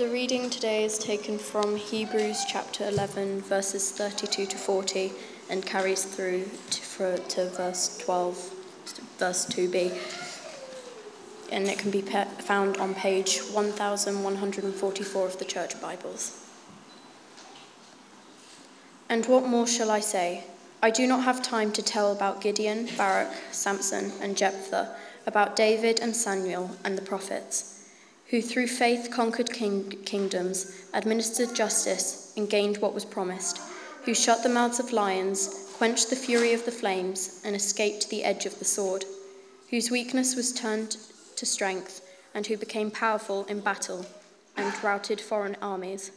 The reading today is taken from Hebrews chapter 11, verses 32 to 40, and carries through to, to verse 12, verse 2b. And it can be pe- found on page 1144 of the Church Bibles. And what more shall I say? I do not have time to tell about Gideon, Barak, Samson, and Jephthah, about David and Samuel and the prophets who through faith conquered king- kingdoms, administered justice, and gained what was promised, who shut the mouths of lions, quenched the fury of the flames, and escaped the edge of the sword, whose weakness was turned to strength, and who became powerful in battle and routed foreign armies.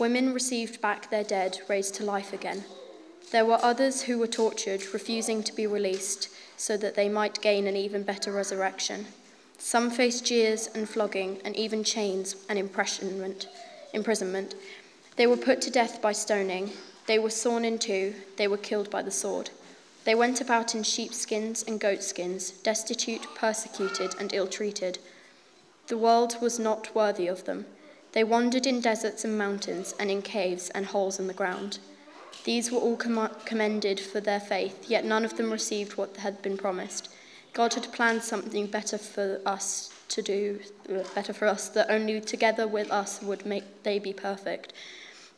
Women received back their dead, raised to life again. There were others who were tortured, refusing to be released, so that they might gain an even better resurrection. Some faced jeers and flogging, and even chains and imprisonment. They were put to death by stoning. They were sawn in two. They were killed by the sword. They went about in sheepskins and goatskins, destitute, persecuted, and ill treated. The world was not worthy of them. They wandered in deserts and mountains, and in caves and holes in the ground. These were all com- commended for their faith, yet none of them received what had been promised. God had planned something better for us to do, better for us, that only together with us would make they be perfect.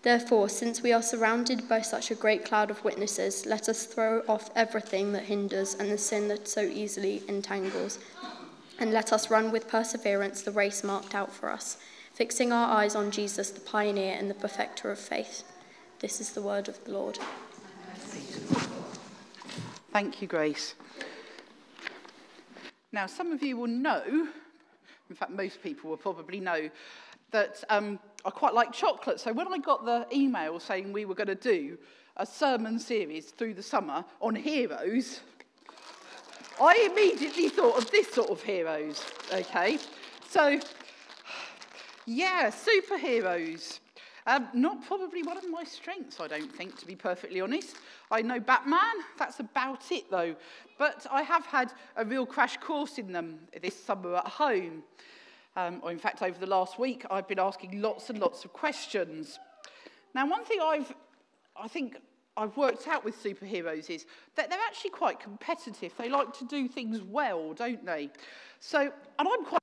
Therefore, since we are surrounded by such a great cloud of witnesses, let us throw off everything that hinders and the sin that so easily entangles, and let us run with perseverance the race marked out for us, fixing our eyes on Jesus, the pioneer and the perfecter of faith. This is the word of the Lord. Thank you, Grace. Now, some of you will know, in fact, most people will probably know, that um, I quite like chocolate. So when I got the email saying we were going to do a sermon series through the summer on heroes, I immediately thought of this sort of heroes, okay? So, yeah, superheroes. Um, not probably one of my strengths, I don't think, to be perfectly honest. I know Batman, that's about it though. But I have had a real crash course in them this summer at home. Um, or in fact, over the last week, I've been asking lots and lots of questions. Now, one thing I've, I think I've worked out with superheroes is that they're actually quite competitive. They like to do things well, don't they? So, and I'm quite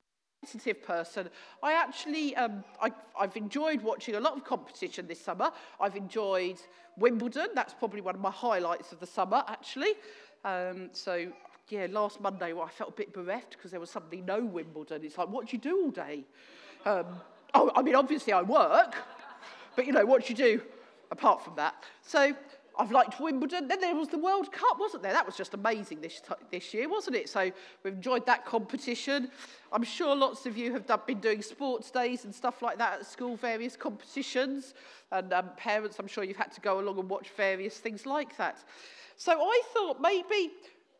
person. I actually, um, I, I've enjoyed watching a lot of competition this summer. I've enjoyed Wimbledon. That's probably one of my highlights of the summer, actually. Um, so, yeah, last Monday well, I felt a bit bereft because there was suddenly no Wimbledon. It's like, what do you do all day? Um, oh, I mean, obviously I work, but, you know, what do you do apart from that? So I've liked Wimbledon. Then there was the World Cup, wasn't there? That was just amazing this, this year, wasn't it? So we've enjoyed that competition. I'm sure lots of you have done, been doing sports days and stuff like that at school, various competitions. And um, parents, I'm sure you've had to go along and watch various things like that. So I thought maybe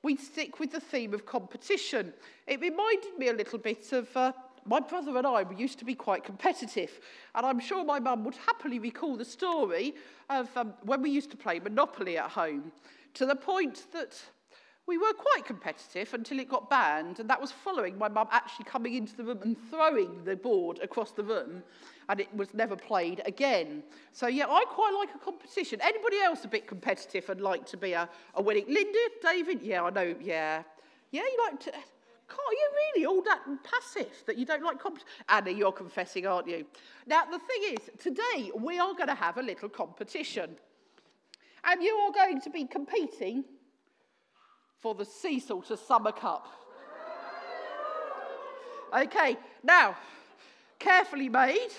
we'd stick with the theme of competition. It reminded me a little bit of uh, my brother and I used to be quite competitive, and I'm sure my mum would happily recall the story of um, when we used to play Monopoly at home, to the point that we were quite competitive until it got banned, and that was following my mum actually coming into the room and throwing the board across the room, and it was never played again. So yeah, I quite like a competition. Anybody else a bit competitive and like to be a, a winning? Linda, David, yeah, I know, yeah. Yeah, you like to... Are you really all that passive that you don't like competition? Anna, you're confessing, aren't you? Now, the thing is, today we are going to have a little competition. And you are going to be competing for the Seasalter Summer Cup. Okay, now, carefully made.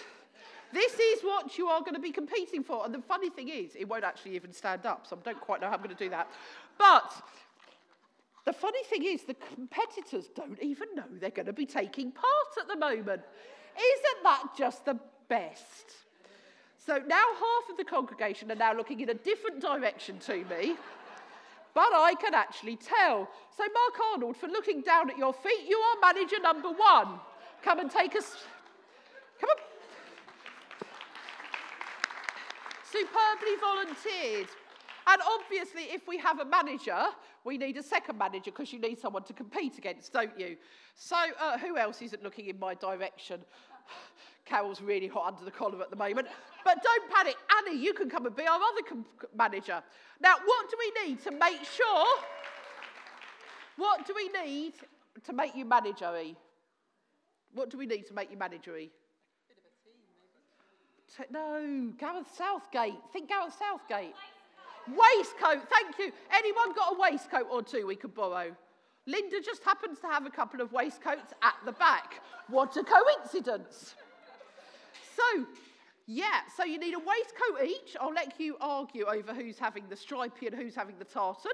This is what you are going to be competing for. And the funny thing is, it won't actually even stand up, so I don't quite know how I'm going to do that. But the funny thing is, the competitors don't even know they're going to be taking part at the moment. Isn't that just the best? So now half of the congregation are now looking in a different direction to me, but I can actually tell. So, Mark Arnold, for looking down at your feet, you are manager number one. Come and take us. Come on. Superbly volunteered. And obviously, if we have a manager, we need a second manager because you need someone to compete against, don't you? So, uh, who else isn't looking in my direction? Carol's really hot under the collar at the moment. But don't panic. Annie, you can come and be our other com- manager. Now, what do we need to make sure? What do we need to make you managery? What do we need to make you managery? No, Gareth Southgate. Think Gareth Southgate. Waistcoat, thank you. Anyone got a waistcoat or two we could borrow? Linda just happens to have a couple of waistcoats at the back. What a coincidence. So, yeah, so you need a waistcoat each. I'll let you argue over who's having the stripy and who's having the tartan.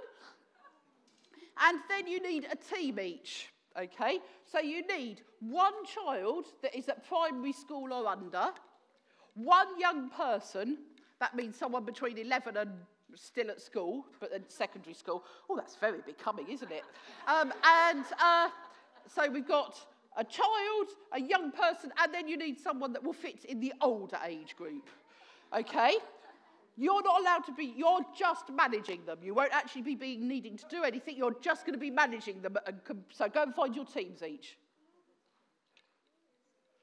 And then you need a team each. Okay, so you need one child that is at primary school or under, one young person, that means someone between 11 and still at school, but in secondary school. Oh, that's very becoming, isn't it? Um, and uh, so we've got a child, a young person, and then you need someone that will fit in the older age group. Okay? You're not allowed to be, you're just managing them. You won't actually be being needing to do anything. You're just going to be managing them. And so go and find your teams each.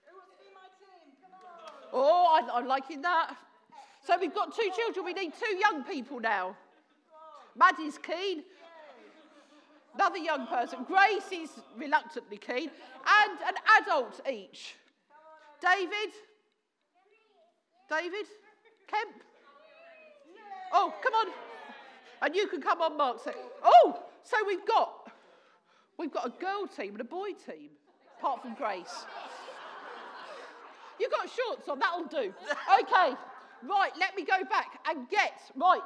Who wants to be my team? Oh, I, I'm liking that. So we've got two children. We need two young people now. Maddie's keen. Another young person. Grace is reluctantly keen. And an adult each. David? David? Kemp? Oh, come on. And you can come on, Mark. Oh, so we've got we've got a girl team and a boy team, apart from Grace. You've got shorts on, that'll do. Okay, right, let me go back and get, right.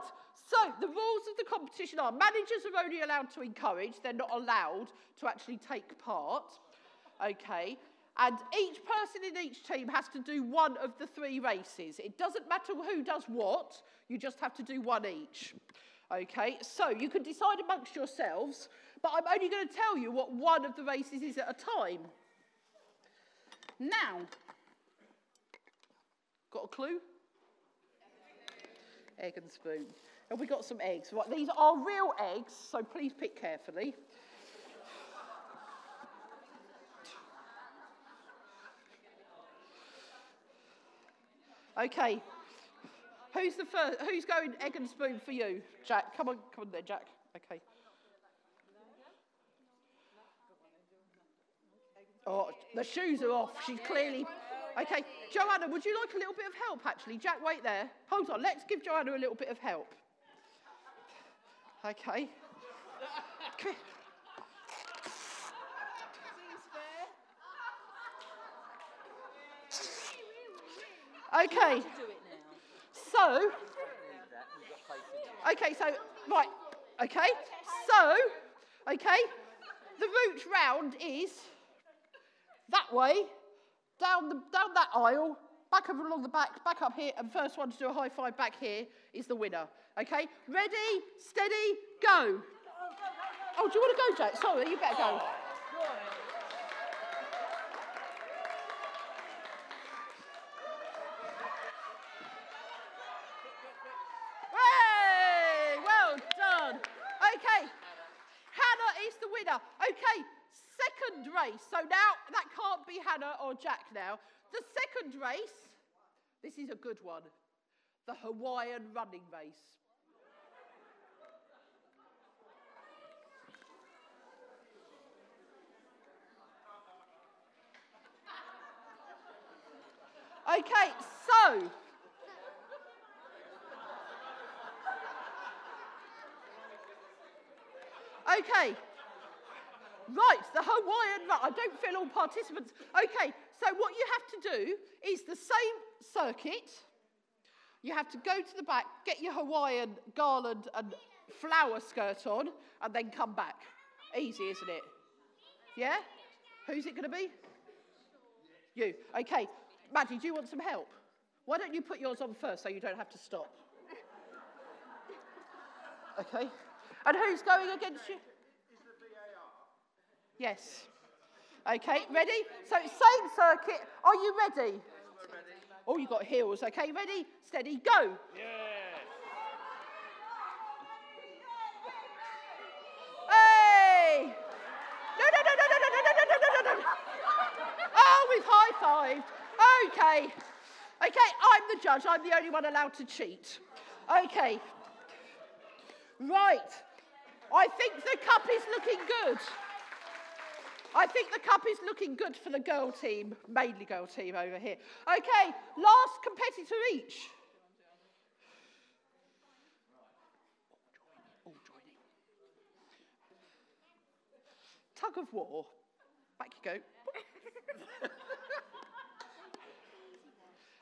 So the rules of the competition are managers are only allowed to encourage, they're not allowed to actually take part. Okay, and each person in each team has to do one of the three races. It doesn't matter who does what, you just have to do one each. Okay, so you can decide amongst yourselves, but I'm only going to tell you what one of the races is at a time. Now, got a clue? Egg and spoon. And we got some eggs? Right, these are real eggs, so please pick carefully. Okay. Who's the first? Who's going egg and spoon for you, Jack? Come on, come on there, Jack. Okay. Oh, the shoes are off. She's clearly. Okay, Joanna, would you like a little bit of help actually? Jack, wait there. Hold on, let's give Joanna a little bit of help. Okay. Okay. So, okay, so, right, okay, so, okay, the route round is that way, down, the, down that aisle, back up along the back, back up here, and first one to do a high five back here is the winner. Okay, ready, steady, go. Oh, do you want to go, Jack? Sorry, you better go. Hey, well done. Okay, Hannah is the winner. Okay, second race. So now that or Jack now. The second race, this is a good one the Hawaiian running race. Okay, so Okay. Right, the Hawaiian run. I don't feel all participants. Okay, so what you have to do is the same circuit. You have to go to the back, get your Hawaiian garland and flower skirt on, and then come back. Easy, isn't it? Yeah? Who's it going to be? You. Okay. Maddie, do you want some help? Why don't you put yours on first so you don't have to stop? Okay. And who's going against you? Yes. Okay, ready? So same circuit. Are you ready? Oh, you got heels. Okay, ready? Steady, go. Yes. Hey! No, no, no, no, no, no, no, no, no, no, no. Oh, we've high-fived. Okay. Okay, I'm the judge. I'm the only one allowed to cheat. Okay. Right. I think the cup is looking good. I think the cup is looking good for the girl team, mainly girl team over here. Okay, last competitor each. Tug of war. Back you go.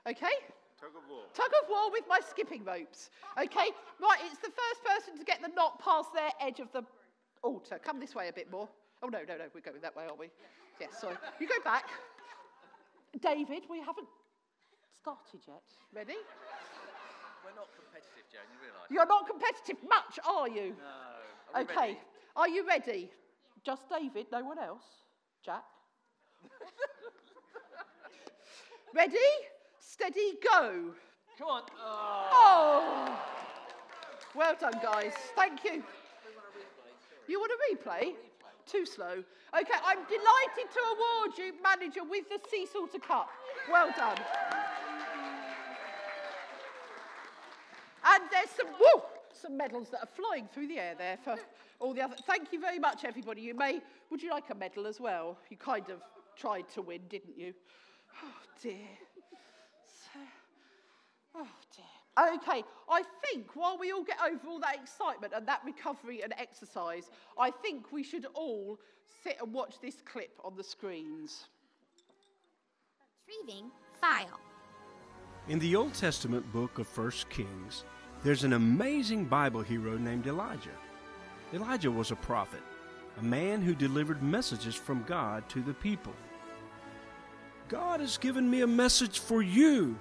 okay? Tug of war. Tug of war with my skipping ropes. Okay? Right, it's the first person to get the knot past their edge of the altar. Come this way a bit more. Oh, no, no, no, we're going that way, are we? Yes, sorry. You go back. David, we haven't started yet. Ready? We're not competitive, Joan, you realise? You're not competitive much, are you? No. Are okay. ready? Are you ready? Just David, no one else? Jack? ready? Steady, go. Come on. Oh. Oh! Well done, guys. Thank you. You want a replay? Too slow. Okay, I'm delighted to award you, manager, with the Seasalter Cup. Well done. And there's some some medals that are flying through the air there for all the other. Thank you very much, everybody. You may. Would you like a medal as well? You kind of tried to win, didn't you? Oh dear. So, oh dear. Okay, I think while we all get over all that excitement and that recovery and exercise, I think we should all sit and watch this clip on the screens. Retrieving file. In the Old Testament book of 1 Kings, there's an amazing Bible hero named Elijah. Elijah was a prophet, a man who delivered messages from God to the people. God has given me a message for you.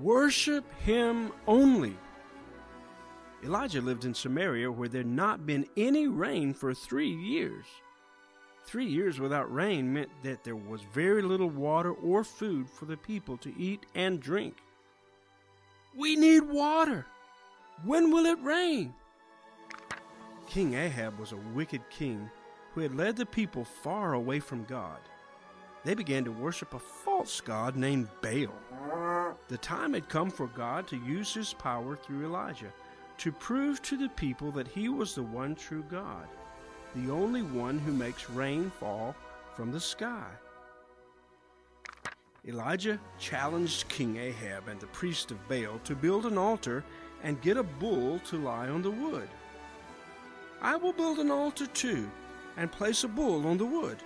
Worship Him only. Elijah lived in Samaria where there had not been any rain for three years. Three years without rain meant that there was very little water or food for the people to eat and drink. We need water. When will it rain? King Ahab was a wicked king who had led the people far away from God. They began to worship a false god named Baal. The time had come for God to use his power through Elijah to prove to the people that he was the one true God, the only one who makes rain fall from the sky. Elijah challenged King Ahab and the priest of Baal to build an altar and get a bull to lie on the wood. I will build an altar too and place a bull on the wood.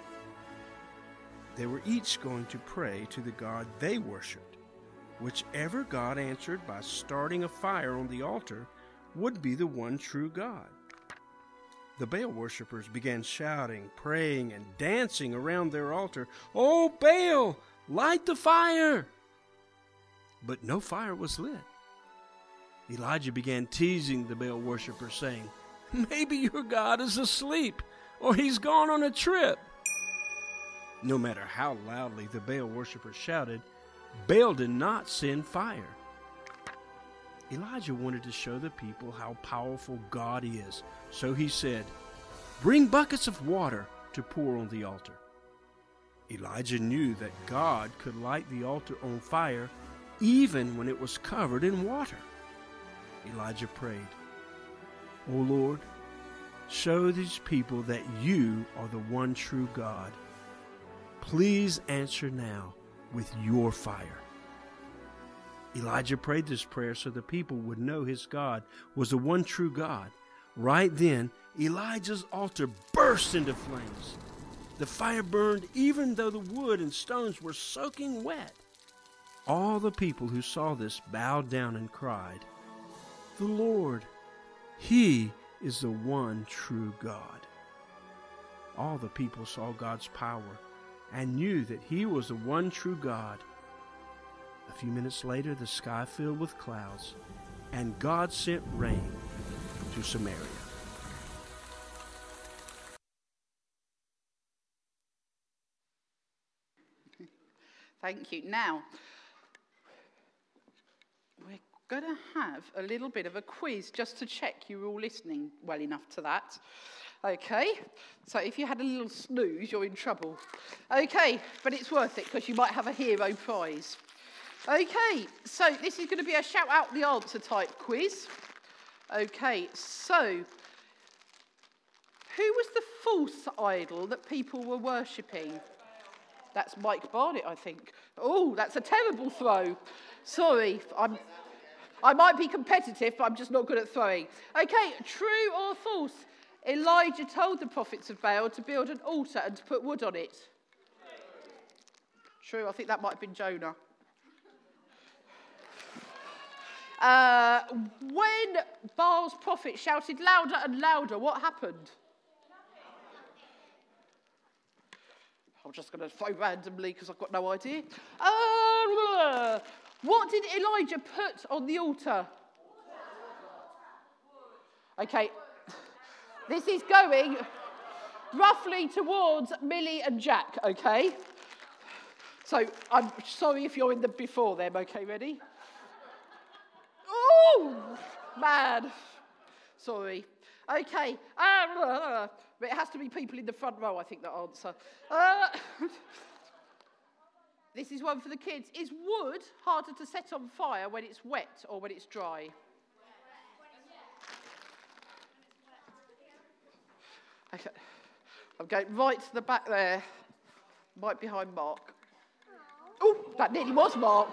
They were each going to pray to the God they worshiped. Whichever God answered by starting a fire on the altar would be the one true God. The Baal worshippers began shouting, praying, and dancing around their altar. Oh, Baal, light the fire! But no fire was lit. Elijah began teasing the Baal worshippers, saying, Maybe your God is asleep, or he's gone on a trip. No matter how loudly the Baal worshippers shouted, Baal did not send fire. Elijah wanted to show the people how powerful God is, so he said, Bring buckets of water to pour on the altar. Elijah knew that God could light the altar on fire even when it was covered in water. Elijah prayed, O Lord, show these people that you are the one true God. Please answer now with your fire. Elijah prayed this prayer so the people would know his God was the one true God. Right then, Elijah's altar burst into flames. The fire burned even though the wood and stones were soaking wet. All the people who saw this bowed down and cried, The Lord, He is the one true God. All the people saw God's power and knew that He was the one true God. A few minutes later, the sky filled with clouds, and God sent rain to Samaria. Thank you. Now, we're going to have a little bit of a quiz just to check you're all listening well enough to that. Okay, so if you had a little snooze, you're in trouble. Okay, but it's worth it because you might have a hero prize. Okay, so this is going to be a shout out the answer type quiz. Okay, so who was the false idol that people were worshipping? That's Mike Barnett, I think. Oh, that's a terrible throw. Sorry, I'm, I might be competitive, but I'm just not good at throwing. Okay, true or false? Elijah told the prophets of Baal to build an altar and to put wood on it. True, I think that might have been Jonah. Uh, when Baal's prophet shouted louder and louder, what happened? I'm just going to throw randomly because I've got no idea. Uh, what did Elijah put on the altar? Okay, this is going roughly towards Millie and Jack, okay? So I'm sorry if you're in the before them, okay, ready? Oh, man. Sorry. Okay. Uh, it has to be people in the front row, I think, that answer. Uh, this is one for the kids. Is wood harder to set on fire when it's wet or when it's dry? I'm going right to the back there, right behind Mark. Oh, that nearly was Mark.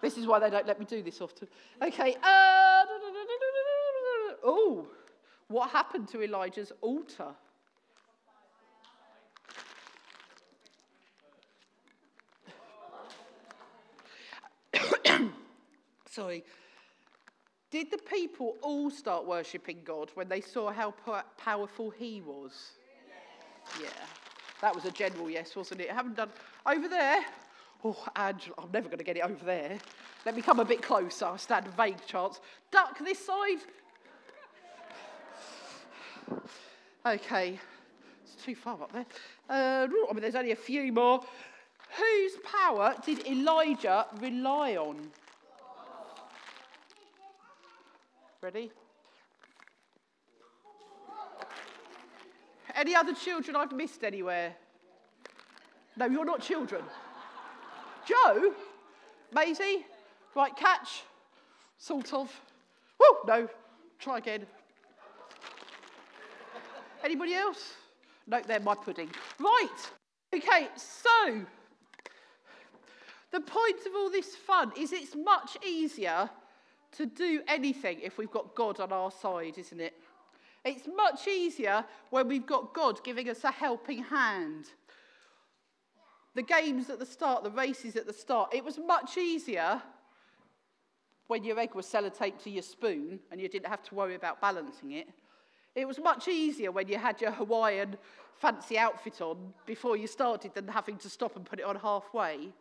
This is why they don't let me do this often. Okay. Uh, oh, what happened to Elijah's altar? Sorry. Did the people all start worshipping God when they saw how powerful he was? Yeah. That was a general yes, wasn't it? I haven't done over there. Oh, Angela, I'm never going to get it over there. Let me come a bit closer. I stand a vague chance. Duck this side. Okay, it's too far up there. Uh, I mean, there's only a few more. Whose power did Elijah rely on? Ready? Any other children I've missed anywhere? No, you're not children. Joe? Maisie? Right, catch? Sort of. Woo, no. Try again. Anybody else? No, they're my pudding. Right. Okay, so the point of all this fun is it's much easier to do anything if we've got God on our side, isn't it? It's much easier when we've got God giving us a helping hand the games at the start, the races at the start, it was much easier when your egg was sellotaped to your spoon and you didn't have to worry about balancing it. It was much easier when you had your Hawaiian fancy outfit on before you started than having to stop and put it on halfway.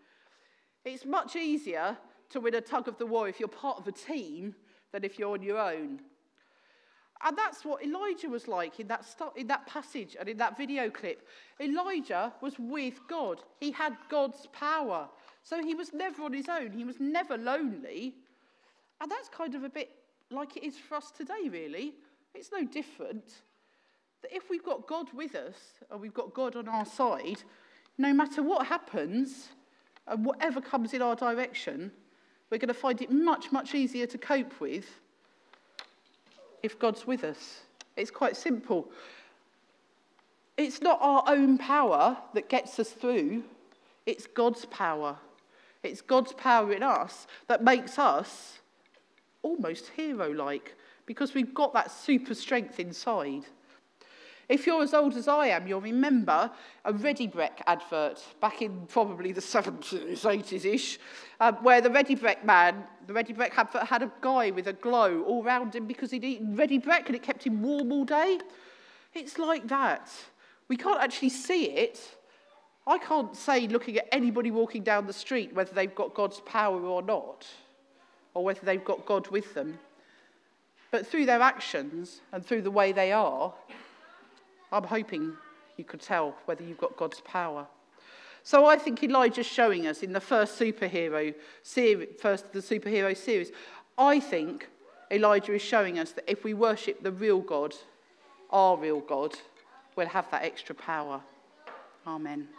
It's much easier to win a tug of the war if you're part of a team than if you're on your own. And that's what Elijah was like in that, st- in that passage and in that video clip. Elijah was with God, he had God's power. So he was never on his own, he was never lonely. And that's kind of a bit like it is for us today, really. It's no different. That if we've got God with us and we've got God on our side, no matter what happens and whatever comes in our direction, we're going to find it much, much easier to cope with if God's with us. It's quite simple. It's not our own power that gets us through, it's God's power. It's God's power in us that makes us almost hero like because we've got that super strength inside. If you're as old as I am, you'll remember a Ready Brek advert back in probably the 70s, 80s ish, um, where the Ready Brek man, the Ready Brek advert had a guy with a glow all round him because he'd eaten Ready Brek and it kept him warm all day. It's like that. We can't actually see it. I can't say, looking at anybody walking down the street, whether they've got God's power or not, or whether they've got God with them. But through their actions and through the way they are, I'm hoping you could tell whether you've got God's power. So I think Elijah's showing us in the first superhero series, first the superhero series. I think Elijah is showing us that if we worship the real God, our real God, we'll have that extra power. Amen.